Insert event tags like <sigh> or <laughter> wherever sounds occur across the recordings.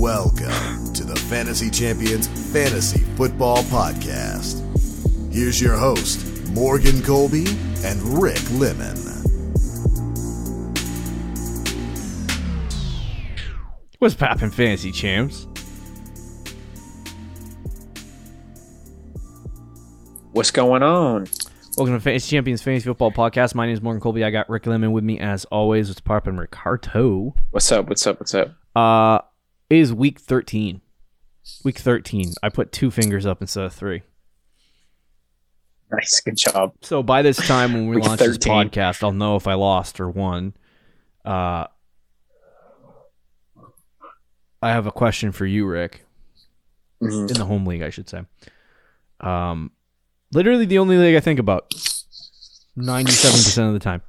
Welcome to the Fantasy Champions Fantasy Football Podcast. Here's your host, Morgan Colby and Rick Lemon. What's poppin' fantasy champs? What's going on? Welcome to Fantasy Champions Fantasy Football Podcast. My name is Morgan Colby. I got Rick Lemon with me as always. What's poppin' Ricardo? What's up? What's up? What's up? Uh, it is week 13. Week 13. I put two fingers up instead of three. Nice, good job. So by this time when we launch this podcast, I'll know if I lost or won. Uh, I have a question for you, Rick. Mhm. In the home league, I should say. Um, literally the only league I think about. Ninety-seven percent of the time,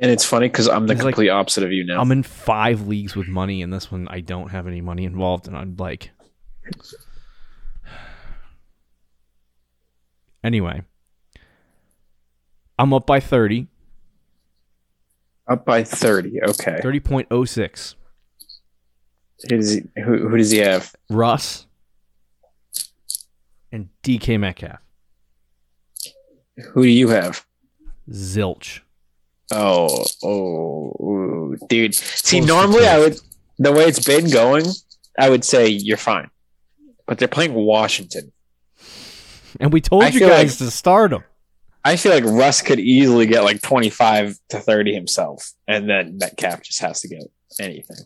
And it's funny because I'm the It's like- complete opposite of you now. I'm in five leagues with money, and this one I don't have any money involved, and I'm like. Anyway, I'm up by 30, Up by thirty. Okay. 30.06. Who does he, who, who does he have? Russ and DK Metcalf. Who do you have? Zilch. Oh, oh, ooh, dude. See, normally I would the way it's been going, I would say you're fine. But they're playing Washington. And we told I you guys like- to start them. I feel like Russ could easily get like 25 to 30 himself, and then Metcalf just has to get anything.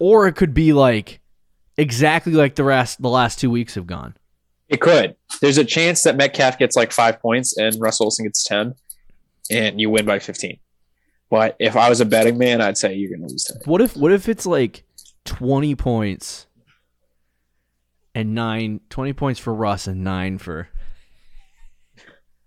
Or it could be like exactly like the rest the last two weeks have gone. It could. There's a chance that Metcalf gets like five points and Russell Wilson gets 10, and you win by 15. But if I was a betting man, I'd say you're going to lose tonight. What if what if it's like 20 points and 9 20 points for Russ and 9 for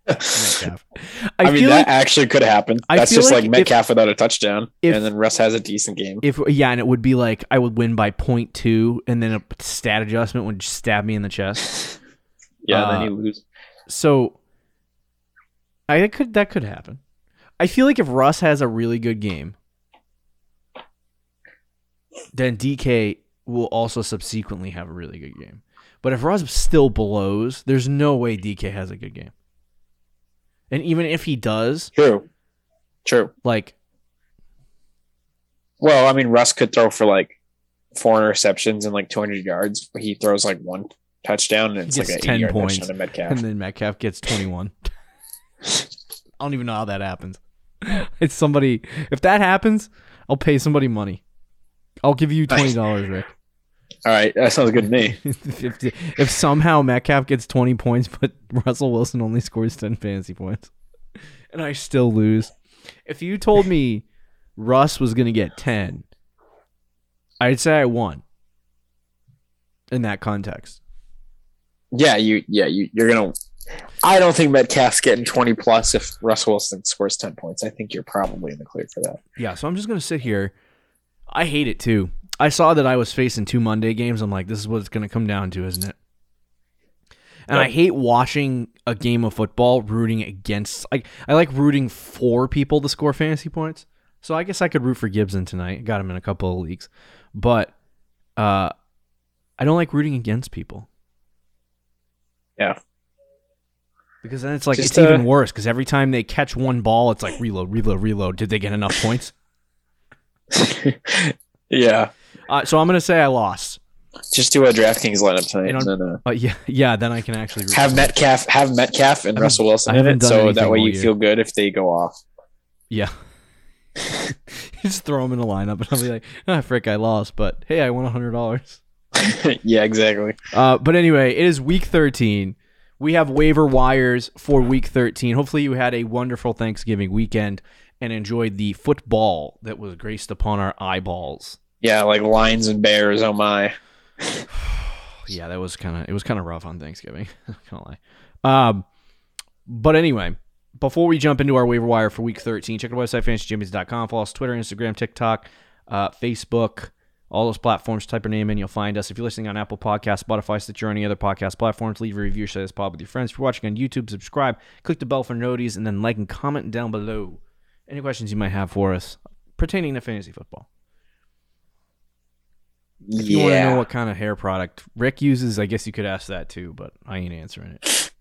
Metcalf. <laughs> I, I, mean, that like actually could happen. That's just like like, if- Metcalf without a touchdown, if- and then Russ has a decent game. if yeah, and it would be like I would win by 0.2 and then a stat adjustment would just stab me in the chest. <laughs> yeah, uh, then you lose. So I that could that could happen. I feel like if Russ has a really good game, then DK will also subsequently have a really good game. But if Russ still blows, there's no way DK has a good game. And even if he does, True. True. like Well, I mean, Russ could throw for like four interceptions and like 200 yards, but he throws like one touchdown, and it's like an 10 80 yard points, touchdown Metcalf. and then Metcalf gets 21. <laughs> I don't even know how that happens. <laughs> It's somebody if that happens, I'll pay somebody money. I'll give you $20, Rick. All right, that sounds good to me. <laughs> if, if somehow Metcalf gets 20 points, but <laughs> Russell Wilson only scores 10 fantasy points, and I still lose. If you told me Russ was going to get 10, I'd say I won in that context. Yeah, you yeah, you you're gonna I don't think Metcalf's getting 20 plus if Russell Wilson scores 10 points. I think you're probably in the clear for that. Yeah, so I'm just going to sit here. I hate it too. I saw that I was facing two Monday games. I'm like, this is what it's going to come down to, isn't it? And I hate watching a game of football rooting against. Like, I like rooting for people to score fantasy points. So I guess I could root for Gibson tonight. Got him in a couple of leagues, but uh, I don't like rooting against people. Yeah. Because then it's like Just, it's even uh, worse. Because every time they catch one ball, it's like reload, reload, reload. Did they get enough points? <laughs> yeah. Uh, so I'm gonna say I lost. Just do a DraftKings lineup tonight And and then uh, But yeah, yeah, then I can actually have Metcalf have Metcalf and Russell Wilson I in haven't it so that way you year. feel good if they go off. Yeah. <laughs> just throw them in a lineup, and I'll be like, "Ah, frick, I lost, but hey, I won a hundred dollars." <laughs> yeah, exactly. Uh, but anyway, it is week thirteen. We have waiver wires for week thirteen. Hopefully, you had a wonderful Thanksgiving weekend and enjoyed the football that was graced upon our eyeballs. Yeah, like Lions and Bears, oh my. <sighs> yeah, that was kind of it was kind of rough on Thanksgiving. <laughs> Can't lie. Um, but anyway, before we jump into our waiver wire for Week 13, check out our website fantasyjimmies.com. Follow us Twitter, Instagram, TikTok, uh, Facebook, all those platforms. Type our name in, you'll find us. If you're listening on Apple Podcasts, Spotify, Stitcher, or any other podcast platforms, leave a review, share this pod with your friends. If you're watching on YouTube, subscribe, click the bell for noties, and then like and comment down below any questions you might have for us pertaining to fantasy football. If you want to know what kind of hair product Rick uses, I guess you could ask that too, but I ain't answering it.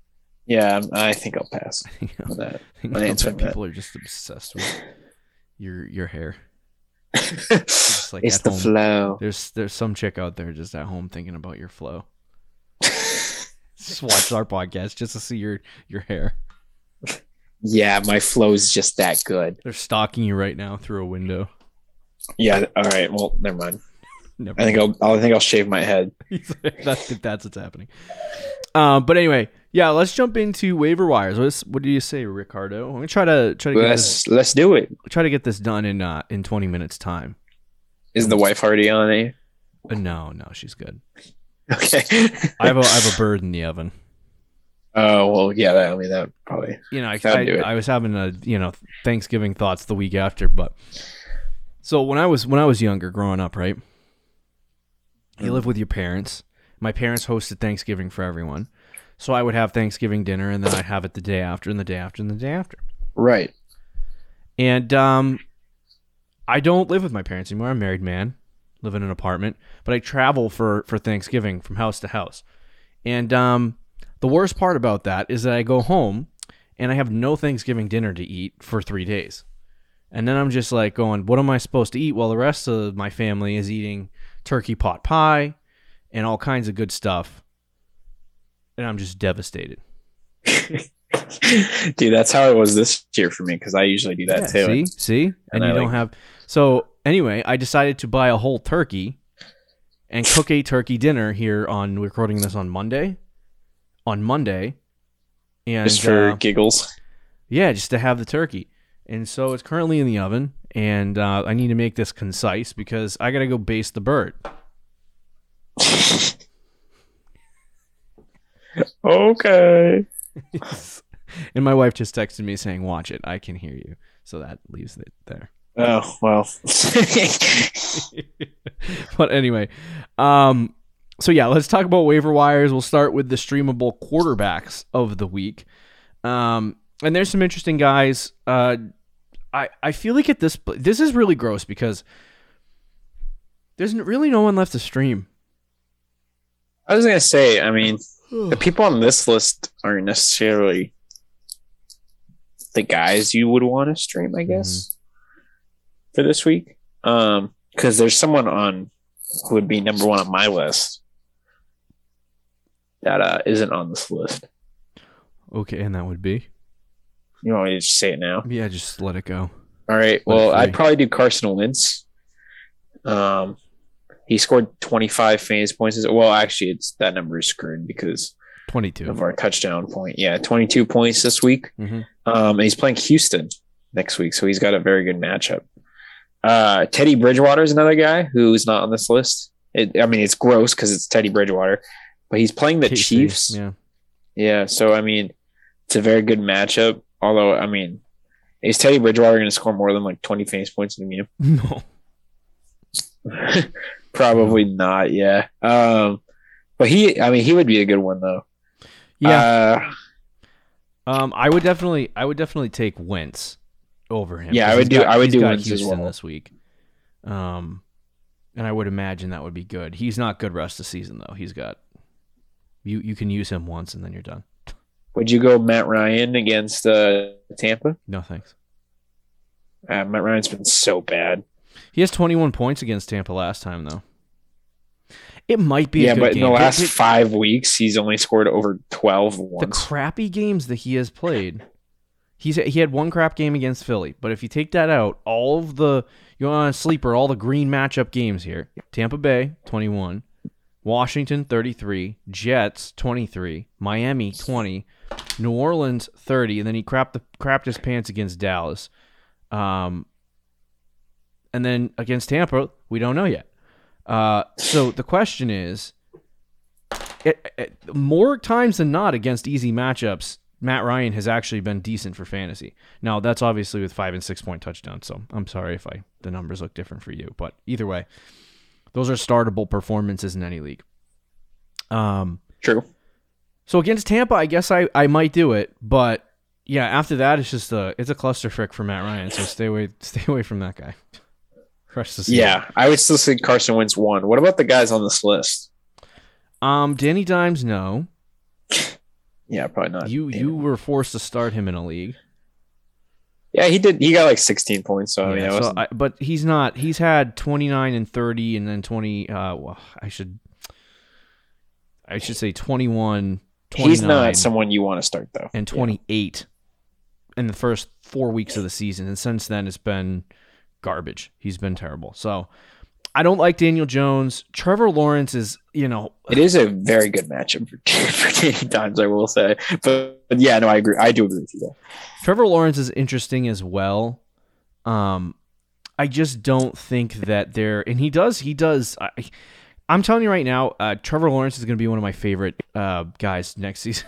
yeah, I'm- think I'll pass <laughs> on that. I think answering that. people are just obsessed with your your hair. <laughs> Just like it's the home. flow. There's there's some chick out there just at home thinking about your flow. <laughs> Just watch our podcast just to see your your hair. yeah, my flow's just that good. They're stalking you right now through a window. Yeah. All right. Well, never mind. <laughs> Never I think I'll. I think I'll shave my head. <laughs> that's that's what's happening. Um, but anyway, yeah, let's jump into waiver wires. What's, what do you say, Ricardo? I'm gonna try to try to get Let's let's do it. try to get this done in uh, in 20 minutes time. Is the wife already on it? Uh, no, no, she's good. Okay. I have a I have a bird in the oven. <laughs> Oh well, yeah. That, I mean, that probably. You know, I, I. I was having a you know Thanksgiving thoughts the week after, but so when I was when I was younger, growing up, right? You live with your parents. My parents hosted Thanksgiving for everyone, so I would have Thanksgiving dinner, and then I'd have it the day after, and the day after, and the day after. Right. And um, I don't live with my parents anymore. I'm a married man, live in an apartment, but I travel for for Thanksgiving from house to house. And um, the worst part about that is that I go home and I have no Thanksgiving dinner to eat for three days. And then I'm just like going, what am I supposed to eat? Well, the rest of my family is eating turkey pot pie and all kinds of good stuff. And I'm just devastated. <laughs> <laughs> Dude, that's how it was this year for me because I usually do that Yeah, too. See, see, and, And you I don't like- have. So anyway, I decided to buy a whole turkey and cook a turkey dinner here on. We're recording this on Monday. On Monday, and Just for uh, giggles. yeah, just to have the turkey. And so it's currently in the oven, and uh, I need to make this concise because I got to go baste the bird. <laughs> okay. <laughs> and my wife just texted me saying, "Watch it, I can hear you." So that leaves it there. Oh well. <laughs> <laughs> but anyway, um, so yeah, let's talk about waiver wires. We'll start with the streamable quarterbacks of the week. Um, and there's some interesting guys. Uh, I I feel like at this this is really gross because there's really no one left to stream. I was gonna say, I mean, the people on this list aren't necessarily the guys you would want to stream, I guess, for this week. Um, because there's someone on who would be number one on my list that uh isn't on this list. Okay, and that would be You want me to just say it now? yeah, just let it go. All right. Let Well. I'd probably do Carson Wentz. Um, he scored 25 fantasy points. Well, actually, it's that number is screwed because Twenty two. of our touchdown point. Yeah, 22 points this week. Mhm. Um, and he's playing Houston next week, so he's got a very good matchup. Uh, Teddy Bridgewater is another guy who's not on this list. It, I mean, it's gross because it's Teddy Bridgewater, but he's playing the Chiefs. Yeah. Yeah, so I mean, it's a very good matchup. Although, I mean, is Teddy Bridgewater going to score more than like 20 fantasy points in a game? <laughs> No. <laughs> Probably not. Yeah. Um, but he, I mean, he would be a good one though. Yeah. Uh, Um, I would definitely, I would definitely take Wentz over him. Yeah, I would do- got- I would do got Wentz as Houston well. this week. Um, and I would imagine that would be good. He's not good rest of the season though. He's got you. You can use him once and then you're done. <laughs> would you go Matt Ryan against uh, Tampa? No thanks. Uh, Matt Ryan's been so bad. He has 21 points against Tampa last time though. It might be a yeah, but game. in the last it- five weeks, he's only scored over 12 the crappy games that he has played. He's he had one crap game against Philly, but if you take that out, all of the you're on a sleeper, all the green matchup games here: Tampa Bay 21, Washington 33, Jets 23, Miami 20, New Orleans 30, and then he crapped the crapped his pants against Dallas. Um, and then against Tampa, we don't know yet. Uh, so the question is, it, it, more times than not against easy matchups, Matt Ryan has actually been decent for fantasy. Now that's obviously with five and six point touchdowns. So I'm sorry if I the numbers look different for you, but either way, those are startable performances in any league. Um, True. so against Tampa, I guess I, I might do it, but yeah, after that it's just a it's a cluster frick for Matt Ryan. So stay away <laughs> stay away from that guy. Crush the. Yeah, I would still say Carson Wentz one. What about the guys on this list? Um, Danny Dimes, no. Yeah, probably not. You Yeah. you were forced to start him in a league. Yeah, he did. He got like 16 points. So I mean, so wasn't- I, but he's not. He's had 29 and 30, and then 20. Uh, well, I should. I should say 21. 29, he's not someone you want to start though. and 28 in the first four weeks of the season, and since then it's been garbage. He's been terrible. So I don't like Daniel Jones. Trevor Lawrence is, you know, It is a very good matchup for, <laughs> for Danny Dimes, I will say. But, but yeah, no, I agree. I do agree with you. Though. Trevor Lawrence is interesting as well. Um, I just don't think that they're, and he does, he does. I, I'm telling you right now, uh, Trevor Lawrence is going to be one of my favorite uh, guys next <laughs> season.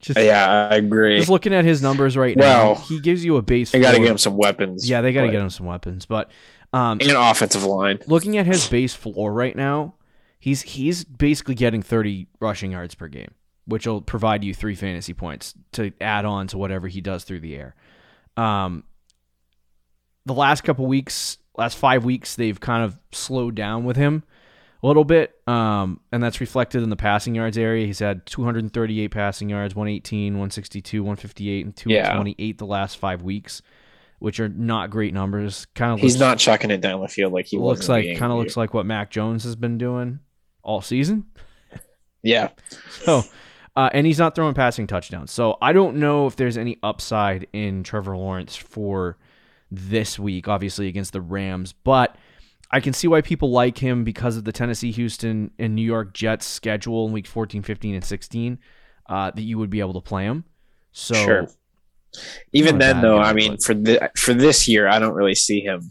Just, Yeah, I agree. just looking at his numbers right now, he gives you a base. They got to get him some weapons. Yeah, they got to get him some weapons. But um, an offensive line. looking at his base floor right now, he's he's basically getting 30 rushing yards per game, which will provide you three fantasy points to add on to whatever he does through the air. Um, the last couple weeks, last five weeks, they've kind of slowed down with him a little bit, um, and that's reflected in the passing yards area. He's had 238 passing yards, 118, 162, 158, and 228 the last five weeks, which are not great numbers. Kind of He's not chucking it down the field like he looks like kind of looks like what Mac Jones has been doing all season. Yeah, <laughs> So, uh, and he's not throwing passing touchdowns. So I don't know if there's any upside in Trevor Lawrence for this week, obviously against the Rams, but I can see why people like him because of the Tennessee, Houston, and New York Jets schedule in week 14, 15, and 16 uh, that you would be able to play him. So Sure. Even then, though, guy, I mean, but- for the for this year, I don't really see him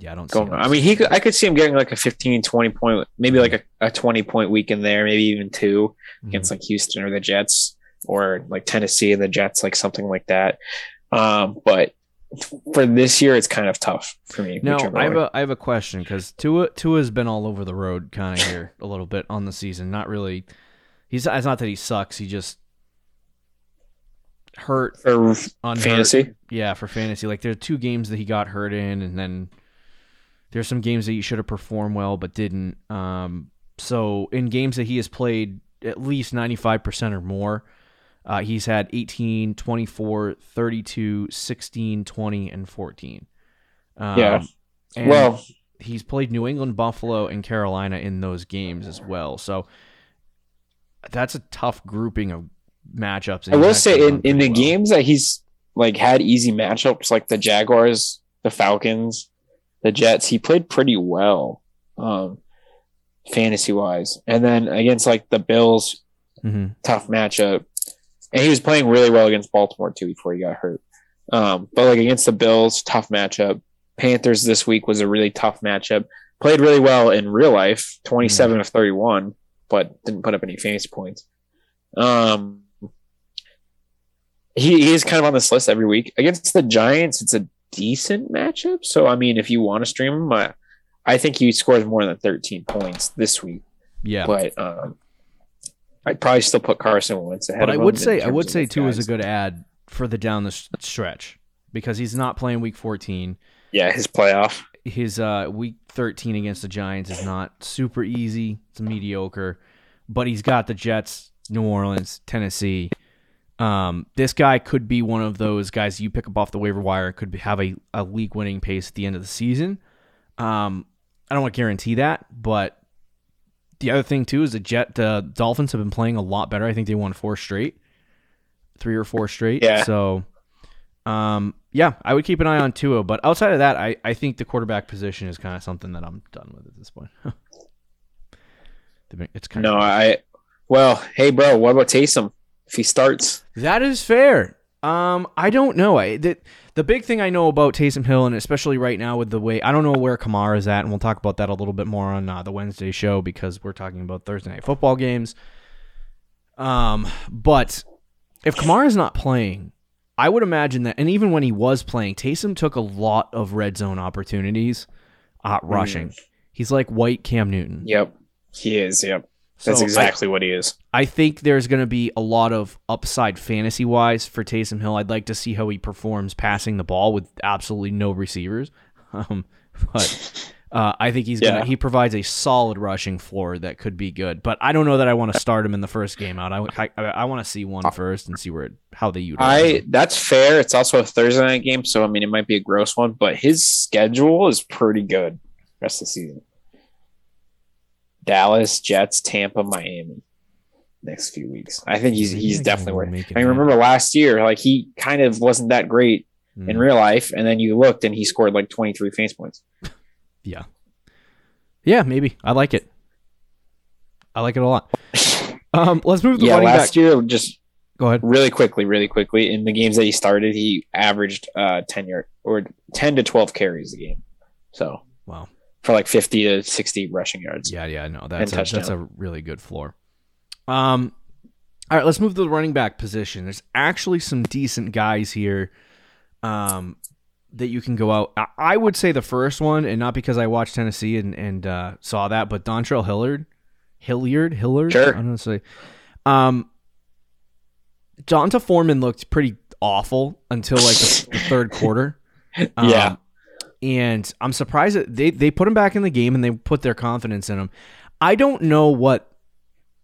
yeah, I don't going. I mean, he could, I could see him getting like a 15, 20 point, maybe like a, a 20 point week in there, maybe even two Mhm. against like Houston or the Jets or like Tennessee and the Jets, like something like that. Um, but for this year, it's kind of tough for me. Trevor I have a I have a question because Tua Tua's been all over the road kind of here a little bit on the season. Not really. He's it's not that he sucks. He just hurt for on fantasy. Yeah, for fantasy. Like there are two games that he got hurt in, and then there's some games that he should have performed well but didn't. Um, so in games that he has played at least 95% or more, uh, he's had 18, 24, 32, 16, 20, and 14. Um, Yeah. and Well, he's played New England, Buffalo, and Carolina in those games as well. So that's a tough grouping of matchups. and I will say in, in the well. games that he's like had easy matchups, like the Jaguars, the Falcons, the Jets, he played pretty well, um, fantasy wise. And then against like the Bills, Mhm. tough matchup, and he was playing really well against Baltimore too before he got hurt. Um, but like against the Bills, tough matchup. Panthers this week was a really tough matchup. Played really well in real life, twenty seven of thirty one, but didn't put up any fantasy points. Um, he, he is kind of on this list every week against the Giants. It's a decent matchup. So I mean, if you want to stream him, I, I think he scores more than thirteen points this week. Yeah. But um, I'd probably still put Carson Wentz ahead. But of I would say I would say those too is a guys. good ad for the down the stretch because he's not playing week 14. yeah his playoff. His uh, week 13 against the Giants is not super easy. It's mediocre, but he's got the Jets, New Orleans, Tennessee. Um, this guy could be one of those guys you pick up off the waiver wire. Could be, have a, a league winning pace at the end of the season. Um, I don't want to guarantee that, but the other thing too is the Jet the Dolphins have been playing a lot better. I think they won four straight, three or four straight. Yeah. So, um, yeah, I would keep an eye on Tua. But outside of that, I, I think the quarterback position is kind of something that I'm done with at this point. <laughs> it's kind No, of I. Well, hey, bro, what about Taysom? If he starts, That is fair. Um, I don't know. I the, the big thing I know about Taysom Hill, and especially right now with the way I don't know where Kamara is at, and we'll talk about that a little bit more on uh, the Wednesday show because we're talking about Thursday night football games. Um, but if Kamara is not playing, I would imagine that, and even when he was playing, Taysom took a lot of red zone opportunities, uh, rushing. He's like white Cam Newton. yep, he is. Yep, that's So I- exactly what he is. I think there's going to be a lot of upside fantasy wise for Taysom Hill. I'd like to see how he performs passing the ball with absolutely no receivers. <laughs> Um, but uh, I think he's Yeah. gonna he provides a solid rushing floor that could be good. But I don't know that I want to start him in the first game out. I I, I want to see one first and see where it, how they utilize. I him. that's fair. It's also a Thursday night game, so I mean it might be a gross one, but his schedule is pretty good rest of the season. Dallas, Jets, Tampa, Miami. Next few weeks. I think he's he's definitely worth it I happen. remember last year, like he kind of wasn't that great Mm. in real life, and then you looked and he scored like 23 fantasy points. <laughs> Yeah. Yeah, maybe. I like it. I like it a lot. <laughs> Um, let's move to yeah, running last back. year, just Go ahead. really quickly, really quickly, in the games that he started, he averaged uh 10 yard or 10 to 12 carries a game. So Wow. For like 50 to 60 rushing yards. Yeah, yeah, no, that's a, that's a really good floor. Um, all right, let's move to the running back position. There's actually some decent guys here, um, that you can go out. I, I would say the first one, and not because I watched Tennessee and and uh, saw that, but Dontrell Hilliard, Hilliard, Hilliard. Sure. I don't know say. Um, D'Onta Foreman looked pretty awful until like the, the third quarter. <laughs> Um, Yeah. And I'm surprised that they, they put him back in the game and they put their confidence in him. I don't know what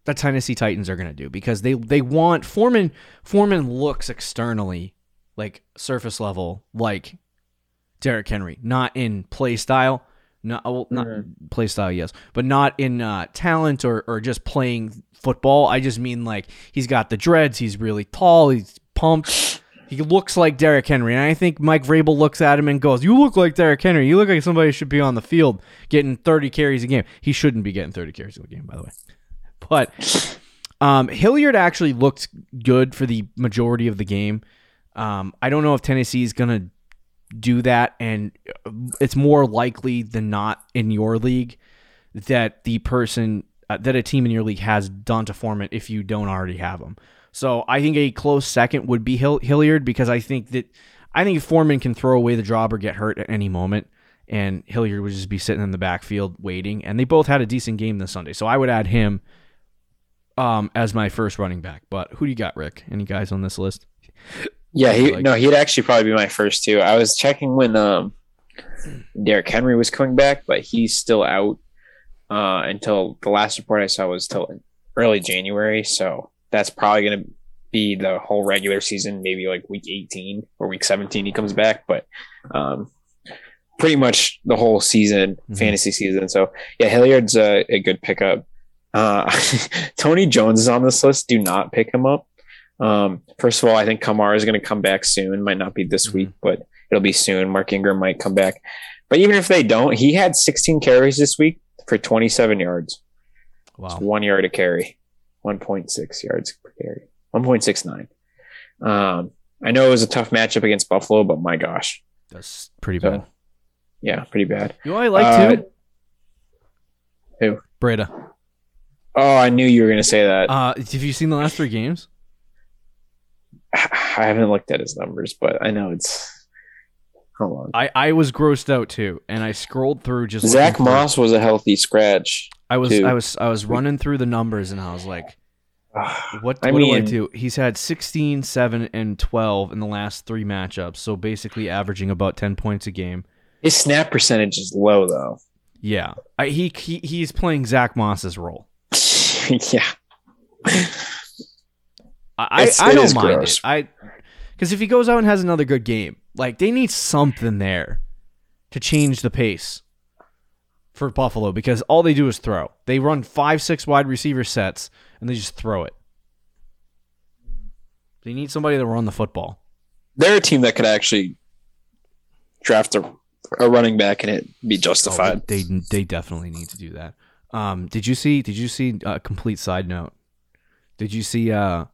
the Tennessee Titans are going to do because they they want Foreman Foreman looks externally like surface level like Derrick Henry, not in play style, not well, not play style, yes, but not in uh, talent or or just playing football. I just mean like he's got the dreads, he's really tall, he's pumped. He looks like Derrick Henry, and I think Mike Vrabel looks at him and goes, "You look like Derrick Henry. You look like somebody should be on the field getting 30 carries a game. He shouldn't be getting 30 carries a game, by the way." But um, Hilliard actually looked good for the majority of the game. Um, I don't know if Tennessee is going to do that, and it's more likely than not in your league that the person uh, that a team in your league has D'Onta Foreman if you don't already have him. So I think a close second would be Hill- Hilliard because I think that I think Foreman can throw away the job or get hurt at any moment, and Hilliard would just be sitting in the backfield waiting. And they both had a decent game this Sunday, so I would add him um, as my first running back. But who do you got, Rick? Any guys on this list? Yeah, he Like- no, he'd actually probably be my first too. I was checking when um Derrick Henry was coming back, but he's still out uh until the last report I saw was till early January. So that's probably gonna be the whole regular season, maybe like week 18 or week 17 he comes back, but um pretty much the whole season, Mhm. fantasy season. So yeah, Hilliard's a, a good pickup. Uh <laughs> Tony Jones is on this list. Do not pick him up. Um, first of all, I think Kamara is going to come back soon. Might not be this Mhm. week, but it'll be soon. Mark Ingram might come back. But even if they don't, he had 16 carries this week for 27 yards. Wow. One yard a carry, 1.6 yards per carry, 1.69. Um, I know it was a tough matchup against Buffalo, but my gosh, That's pretty So, bad. yeah, pretty bad. You know I like Uh, too? who? Breida. Oh, I knew you were going to say that. Uh, have you seen the last three games? <sighs> I haven't looked at his numbers, but I know it's. Hold on. I, I was grossed out too, and I scrolled through just Zach through- Moss was a healthy scratch. I was too. I was I was running through the numbers, and I was like, <sighs> What, I what do I do? He's had 16, 7, and 12 in the last three matchups, so basically averaging about 10 points a game. His snap percentage is low though. Yeah. I, he, he He's playing Zach Moss's role. <laughs> yeah. I, It's- I, don't mind gross. it. I Because if he goes out and has another good game, like, they need something there to change the pace for Buffalo because all they do is throw. They run five, six wide receiver sets, and they just throw it. They need somebody to run the football. They're a team that could actually draft a, a running back and it be justified. Oh, they they definitely need to do that. Um, did you see? Did you see? A complete side note. Did you see? Uh,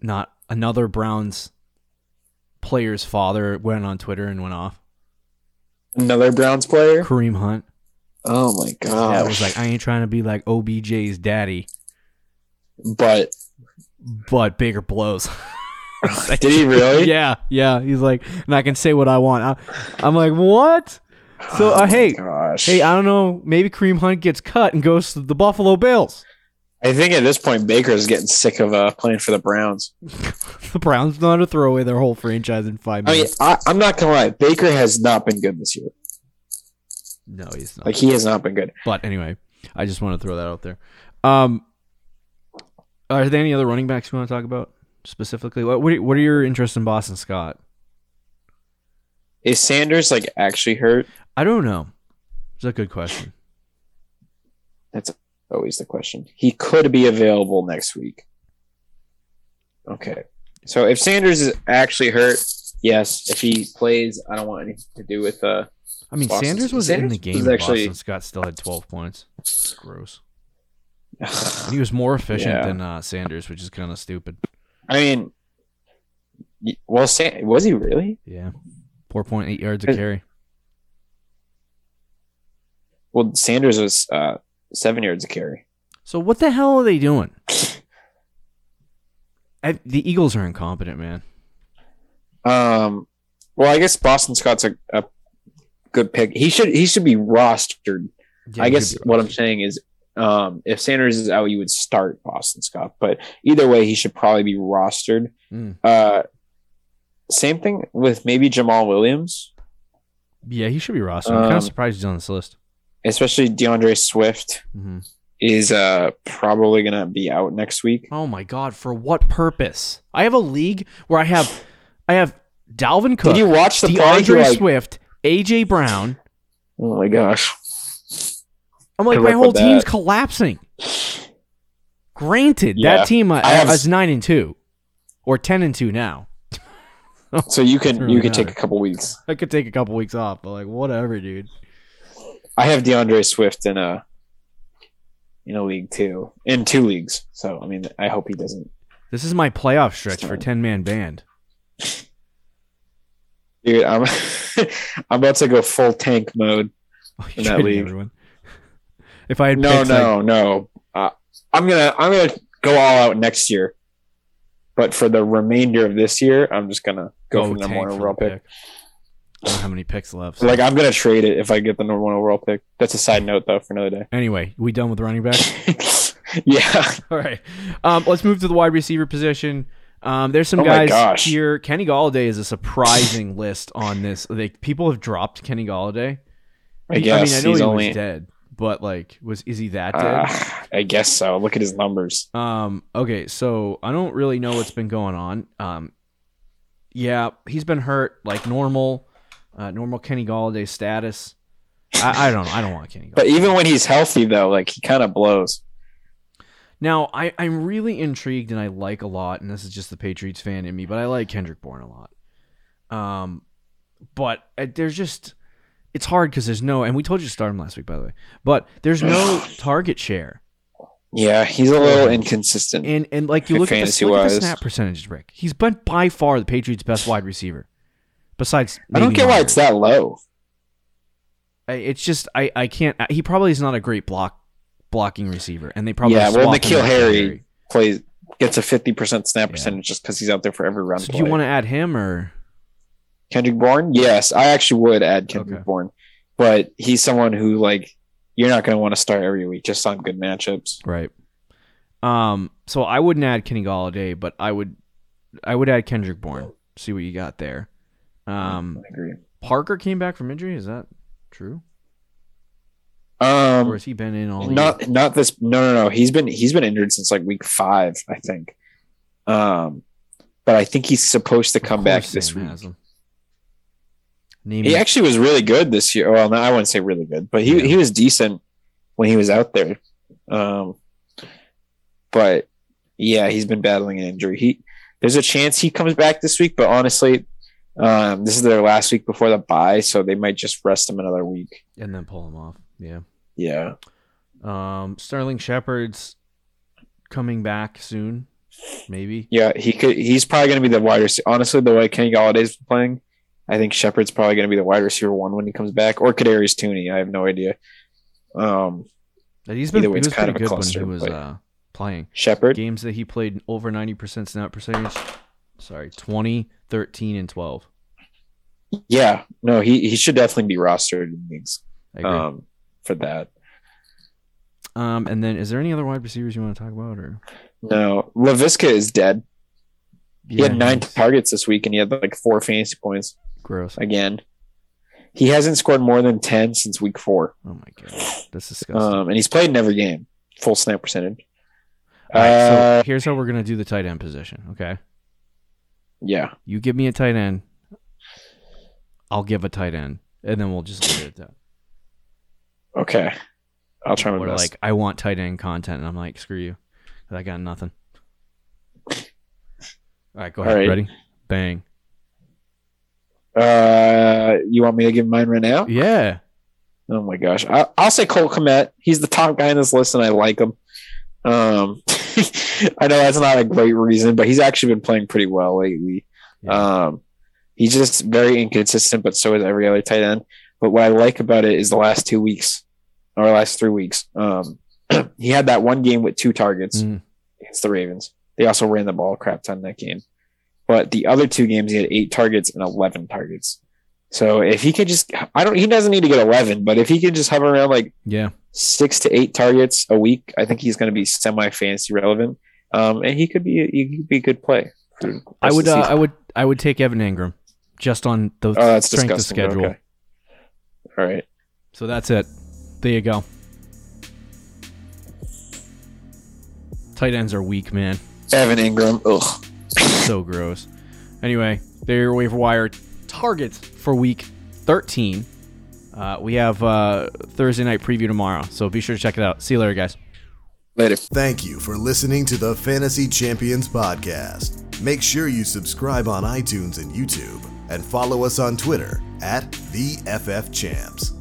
not another Browns player's father went on Twitter and went off. Another Browns player. Kareem Hunt. Oh my god! It was like I ain't trying to be like OBJ's daddy, but but bigger blows. <laughs> <laughs> did he really? <laughs> yeah, yeah. He's like, and I can say what I want. I, I'm like, what? So, Oh uh, hey, gosh. Hey, I don't know. Maybe Kareem Hunt gets cut and goes to the Buffalo Bills. I think at this point Baker is getting sick of uh, playing for the Browns. <laughs> the Browns know how to throw away their whole franchise in five minutes. I mean. I, I'm not gonna lie, Baker has not been good this year. no, he's not. Like he has not been good. But anyway, I just want to throw that out there. Um, are there any other running backs you want to talk about specifically? What what are, what are your interests in Boston Scott? Is Sanders like actually hurt? I don't know. It's a good question. That's always the question. He could be available next week. Okay. So if Sanders is actually hurt, yes. If he plays, I don't want anything to do with uh I mean, Boston- Sanders was in the game. actually- Boston Scott still had twelve points. Gross. And <sighs> he was more efficient Yeah. than uh, Sanders, which is kind of stupid. I mean well San- was he really? Yeah, four point eight yards a carry. Well Sanders was uh seven yards a carry. So what the hell are they doing? I, the Eagles are incompetent, man. Um well I guess Boston Scott's a, a good pick. He should he should be rostered Yeah, I guess be what I'm saying is, um, if Sanders is out, you would start Boston Scott. But either way, he should probably be rostered. Mm. Uh, same thing with maybe Jamaal Williams, Yeah, he should be rostered. I'm kind Um, of surprised he's on this list. Especially D'Andre Swift hmm is uh probably gonna be out next week. Oh my god, for what purpose? I have a league where I have I have Dalvin Cook, Did you watch the D'Andre like- Swift, AJ Brown. oh my gosh! I'm like Good my whole team's that. collapsing. Granted, Yeah, that team uh, have- is nine and two, or ten and two now. So you <laughs> can Really you can take a couple weeks. I could take a couple weeks off, but like whatever, dude. I have D'Andre Swift in a in a league too, in two leagues. So I mean, I hope he doesn't. This is my playoff stretch for ten man band. <laughs> Dude, I'm <laughs> I'm about to go full tank mode. Oh, In that league. everyone. <laughs> If I had No, picks, like- no, no. Uh, I'm gonna I'm gonna go all out next year, but for the remainder of this year, I'm just gonna go Oh, for the number tank one overall the pick. I don't have any picks left. so- Like I'm gonna trade it if I get the number one overall pick. That's a side note though for another day. anyway, we done with running back. <laughs> yeah, <laughs> All right, um, let's move to the wide receiver position. Um, there's some Oh guys here. Kenny Golladay is a surprising <laughs> list on this. Like people have dropped Kenny Golladay. I guess I mean, I know he's he only. was dead, but like, was is he that dead? Uh, I guess so. Look at his numbers. Um. Okay. So I don't really know what's been going on. Um. Yeah, he's been hurt like normal, uh, normal Kenny Golladay status. I, I don't. I don't want Kenny. Golladay. But even when he's healthy though, like he kind of blows. now I I'm really intrigued and I like a lot, and this is just the Patriots fan in me, but I like Kendrick Bourne a lot. Um, but uh, there's just it's hard because there's no, and we told you to start him last week by the way, but there's no <clears throat> target share. Yeah, he's a little inconsistent. And and like you look at, the, look at the snap percentages, Rick. He's been by far the Patriots' best wide receiver. Besides, I don't get why it's that low. It's just I I can't. He probably is not a great block blocking receiver, and they probably Yeah, well, N'Keal with Harry plays gets a fifty percent snap Yeah. percentage just because he's out there for every run. So do you want to add him or Kendrick Bourne? Yes, I actually would add Kendrick Okay. Bourne, but he's someone who like you're not going to want to start every week just on good matchups. right? Um. So I wouldn't add Kenny Golladay, but I would I would add Kendrick Bourne. See what you got there. Um. I agree. Parker came back from injury. Is that true, Um, or has he been in all? year? not not this. No, no, no. He's been he's been injured since like week five, I think. Um, but I think he's supposed to come back this week. has him. Name He actually was really good this year. Well, no, I wouldn't say really good, but he Yeah. he was decent when he was out there. Um, but yeah, he's been battling an injury. He there's a chance he comes back this week, but honestly, um, this is their last week before the bye, so they might just rest him another week. and then pull him off. Yeah. Yeah, Um, Sterling Shepard's coming back soon, maybe. yeah, he could. He's probably going to be the wide receiver. Honestly, the way Kenny Golladay's been playing, I think Shepard's probably going to be the wide receiver one when he comes back, or Kadarius Toney. I have no idea. Um, But He's been Either he was kind pretty of a good when cluster, he was uh, playing. Shepard. Games that he played over 90% snap percentage. Sorry, 20, 13, and 12. Yeah, no, he he should definitely be rostered in leagues. Um, for that. Um, and then is there any other wide receivers you want to talk about or? No, Laviska is dead. He had nine targets this week, and he had like four fantasy points Gross. again. He hasn't scored more than ten since week four, Oh my god, that's disgusting. um, and he's played in every game, full snap percentage. All right, Uh, so here's how we're gonna do the tight end position. Okay, yeah, you give me a tight end, I'll give a tight end, and then we'll just leave it at that. okay. I'll try my Or best. like, I want tight end content, and I'm like, screw you, I got nothing. All right, go ahead. right. Ready? Bang. uh, you want me to give mine right now? Yeah. Oh my gosh, I, I'll say Cole Kmet. He's the top guy in this list, and I like him. Um, <laughs> I know that's not a great reason, but he's actually been playing pretty well lately. Yeah. Um, he's just very inconsistent, but so is every other tight end. But what I like about it is the last two weeks or last three weeks. Um, <clears throat> he had that one game with two targets Mm. against the Ravens. They also ran the ball a crap ton that game. But the other two games, he had eight targets and 11 targets. So if he could just, I don't, he doesn't need to get 11, but if he could just hover around like Yeah. six to eight targets a week, I think he's going to be semi fantasy relevant. Um, and he could be, he could be a good play. I would. Uh. I would. I would take Evan Engram, just on the Oh, that's strength of disgusting. but schedule. Okay. All right. So that's it. There you go. Tight ends are weak, man. Evan Engram. Ugh. So gross. Anyway, there are your waiver wire targets for week 13. Uh, we have uh, Thursday night preview tomorrow, so be sure to check it out. See you later, guys. Later. Thank you for listening to the Fantasy Champions Podcast. Make sure you subscribe on iTunes and YouTube and follow us on Twitter at the FF Champs.